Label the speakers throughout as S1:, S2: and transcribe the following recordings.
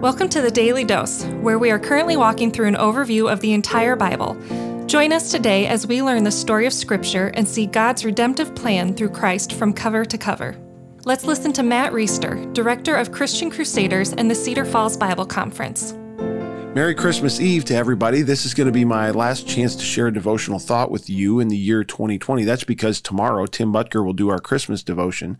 S1: Welcome to the Daily Dose, where we are currently walking through an overview of the entire Bible. Join us today as we learn the story of Scripture and see God's redemptive plan through Christ from cover to cover. Let's listen to Matt Reisetter, Director of Christian Crusaders and the Cedar Falls Bible Conference.
S2: Merry Christmas Eve to everybody. This is going to be my last chance to share a devotional thought with you in the year 2020. That's because tomorrow Tim Boettger will do our Christmas devotion.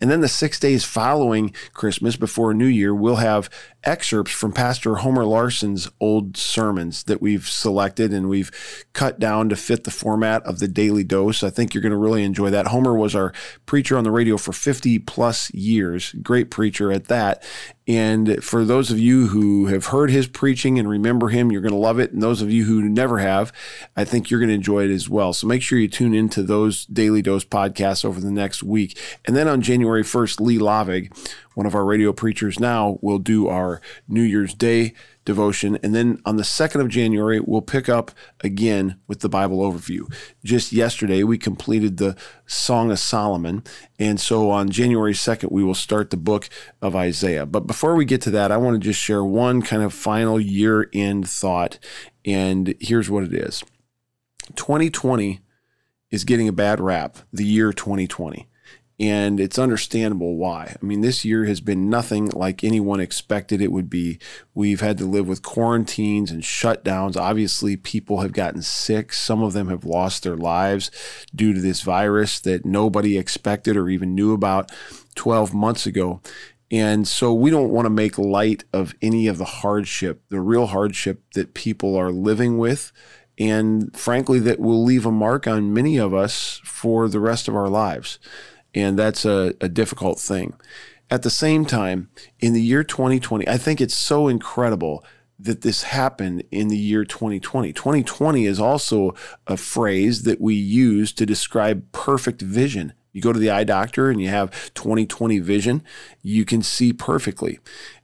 S2: And then the six days following Christmas before New Year, we'll have excerpts from Pastor Homer Larson's old sermons that we've selected and we've cut down to fit the format of the daily dose. I think you're going to really enjoy that. Homer was our preacher on the radio for 50 plus years, great preacher at that. And for those of you who have heard his preaching and remember him, you're going to love it. And those of you who never have, I think you're going to enjoy it as well. So make sure you tune into those Daily Dose podcasts over the next week. And then on January 1st, Lee Laaveg one of our radio preachers now, will do our New Year's Day devotion. And then on the 2nd of January, we'll pick up again with the Bible overview. Just yesterday, we completed the Song of Solomon. And so on January 2nd, we will start the book of Isaiah. But before we get to that, I want to just share one kind of final year end thought. And here's what it is 2020 is getting a bad rap, the year 2020 and it's understandable why. I mean, this year has been nothing like anyone expected it would be. We've had to live with quarantines and shutdowns. Obviously, people have gotten sick. Some of them have lost their lives due to this virus that nobody expected or even knew about 12 months ago. And so we don't want to make light of any of the hardship, the real hardship that people are living with. And frankly, that will leave a mark on many of us for the rest of our lives and that's a, a difficult thing. At the same time, in the year 2020, I think it's so incredible that this happened in the year 2020. 2020 is also a phrase that we use to describe perfect vision. You go to the eye doctor and you have 2020 vision, you can see perfectly.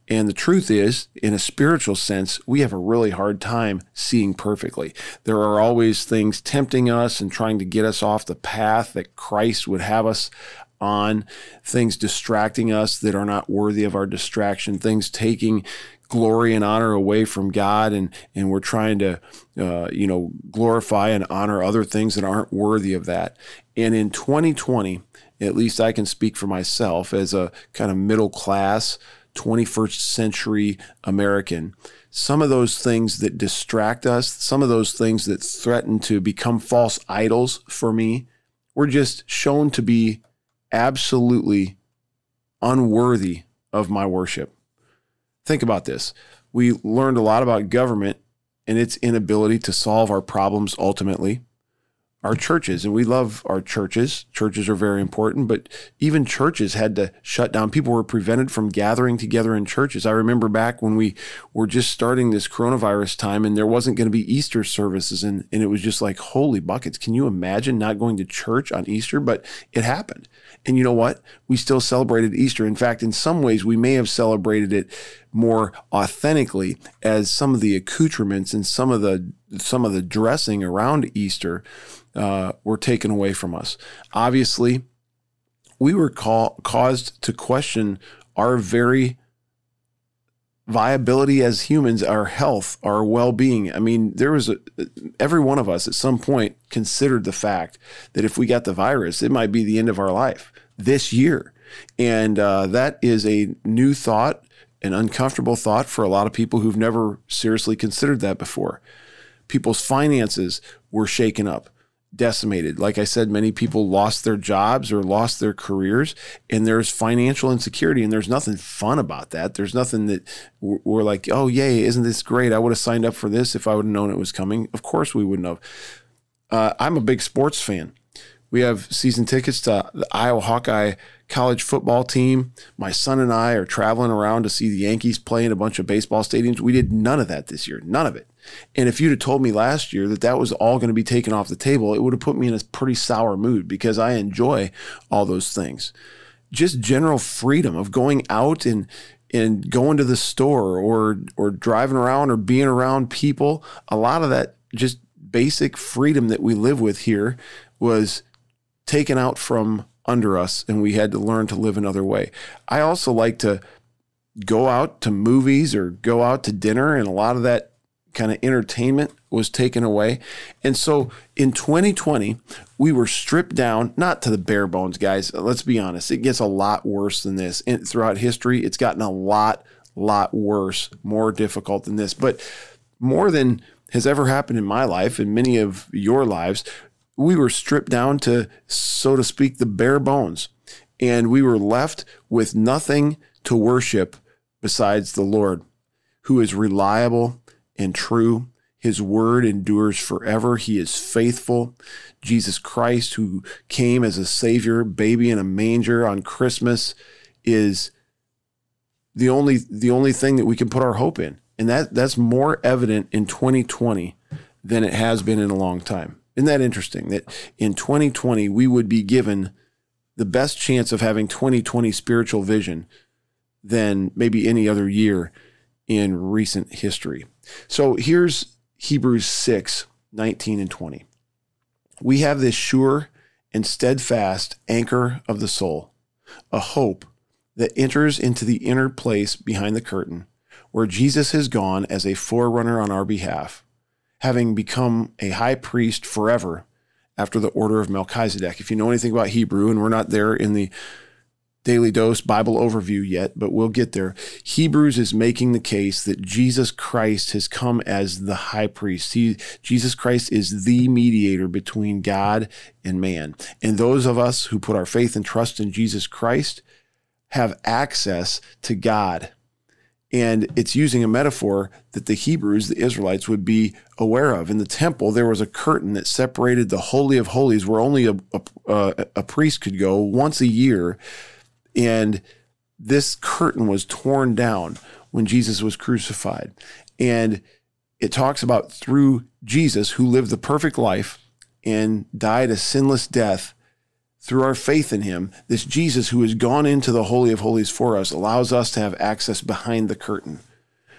S2: And the truth is, in a spiritual sense, we have a really hard time seeing perfectly. There are always things tempting us and trying to get us off the path that Christ would have us on, things distracting us that are not worthy of our distraction, things taking glory and honor away from God, and and we're trying to, uh, you know, glorify and honor other things that aren't worthy of that. And in 2020, at least I can speak for myself as a kind of middle class 21st century American. Some of those things that distract us, some of those things that threaten to become false idols for me, were just shown to be absolutely unworthy of my worship. Think about this. We learned a lot about government and its inability to solve our problems ultimately our churches and we love our churches. Churches are very important but even churches had to shut down. People were prevented from gathering together in churches. I remember back when we were just starting this coronavirus time and there wasn't going to be easter services and, and it was just like holy buckets. Can you imagine not going to church on easter? But it happened. And you know what? We still celebrated easter. In fact in some ways we may have celebrated it more authentically as some of the accoutrements and some of the some of the dressing around Easter uh, were taken away from us. Obviously, we were call, caused to question our very viability as humans, our health, our well-being. I mean, there was a, every one of us at some point considered the fact that if we got the virus, it might be the end of our life this year, and uh, that is a new thought, an uncomfortable thought for a lot of people who've never seriously considered that before. People's finances were shaken up decimated. Like I said, many people lost their jobs or lost their careers, and there's financial insecurity, and there's nothing fun about that. There's nothing that we're like, oh, yay, isn't this great? I would have signed up for this if I would have known it was coming. Of course, we wouldn't have. Uh, I'm a big sports fan. We have season tickets to the Iowa Hawkeye college football team. My son and I are traveling around to see the Yankees play in a bunch of baseball stadiums. We did none of that this year, none of it. And if you'd have told me last year that that was all going to be taken off the table, it would have put me in a pretty sour mood because I enjoy all those things. Just general freedom of going out and and going to the store or or driving around or being around people, a lot of that just basic freedom that we live with here was taken out from under us and we had to learn to live another way. I also like to go out to movies or go out to dinner, and a lot of that kind of entertainment was taken away. And so in 2020, we were stripped down, not to the bare bones, guys. Let's be honest, it gets a lot worse than this. And throughout history, it's gotten a lot, lot worse, more difficult than this. But more than has ever happened in my life and many of your lives, we were stripped down to, so to speak, the bare bones. And we were left with nothing to worship besides the Lord, who is reliable and true. His word endures forever. He is faithful. Jesus Christ, who came as a savior, baby in a manger on Christmas, is the only the only thing that we can put our hope in. And that that's more evident in 2020 than it has been in a long time. Isn't that interesting that in 2020 we would be given the best chance of having 2020 spiritual vision than maybe any other year in recent history. So here's Hebrews 6 19 and 20. We have this sure and steadfast anchor of the soul, a hope that enters into the inner place behind the curtain, where Jesus has gone as a forerunner on our behalf, having become a high priest forever after the order of Melchizedek. If you know anything about Hebrew, and we're not there in the Daily Dose Bible overview yet, but we'll get there. Hebrews is making the case that Jesus Christ has come as the high priest. He, Jesus Christ is the mediator between God and man. And those of us who put our faith and trust in Jesus Christ have access to God. And it's using a metaphor that the Hebrews, the Israelites, would be aware of. In the temple, there was a curtain that separated the Holy of Holies, where only a, a, a priest could go once a year and this curtain was torn down when Jesus was crucified. And it talks about through Jesus, who lived the perfect life and died a sinless death, through our faith in him, this Jesus who has gone into the Holy of Holies for us allows us to have access behind the curtain.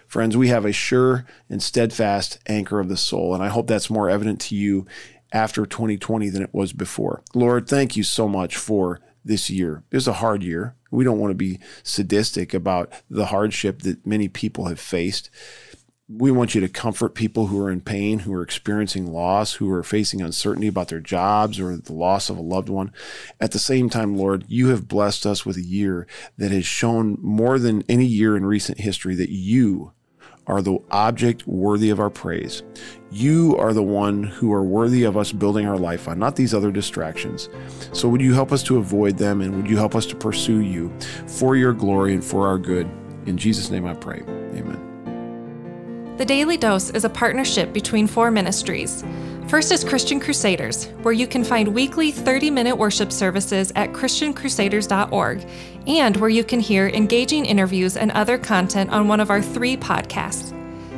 S2: Friends, we have a sure and steadfast anchor of the soul, and I hope that's more evident to you after 2020 than it was before. Lord, thank you so much for this year. It was a hard year. We don't want to be sadistic about the hardship that many people have faced. We want you to comfort people who are in pain, who are experiencing loss, who are facing uncertainty about their jobs or the loss of a loved one. At the same time, Lord, you have blessed us with a year that has shown more than any year in recent history that you are the object worthy of our praise. You are the one who are worthy of us building our life on, not these other distractions. So, would you help us to avoid them and would you help us to pursue you for your glory and for our good? In Jesus' name I pray. Amen.
S1: The Daily Dose is a partnership between four ministries. First is Christian Crusaders, where you can find weekly 30 minute worship services at ChristianCrusaders.org, and where you can hear engaging interviews and other content on one of our three podcasts.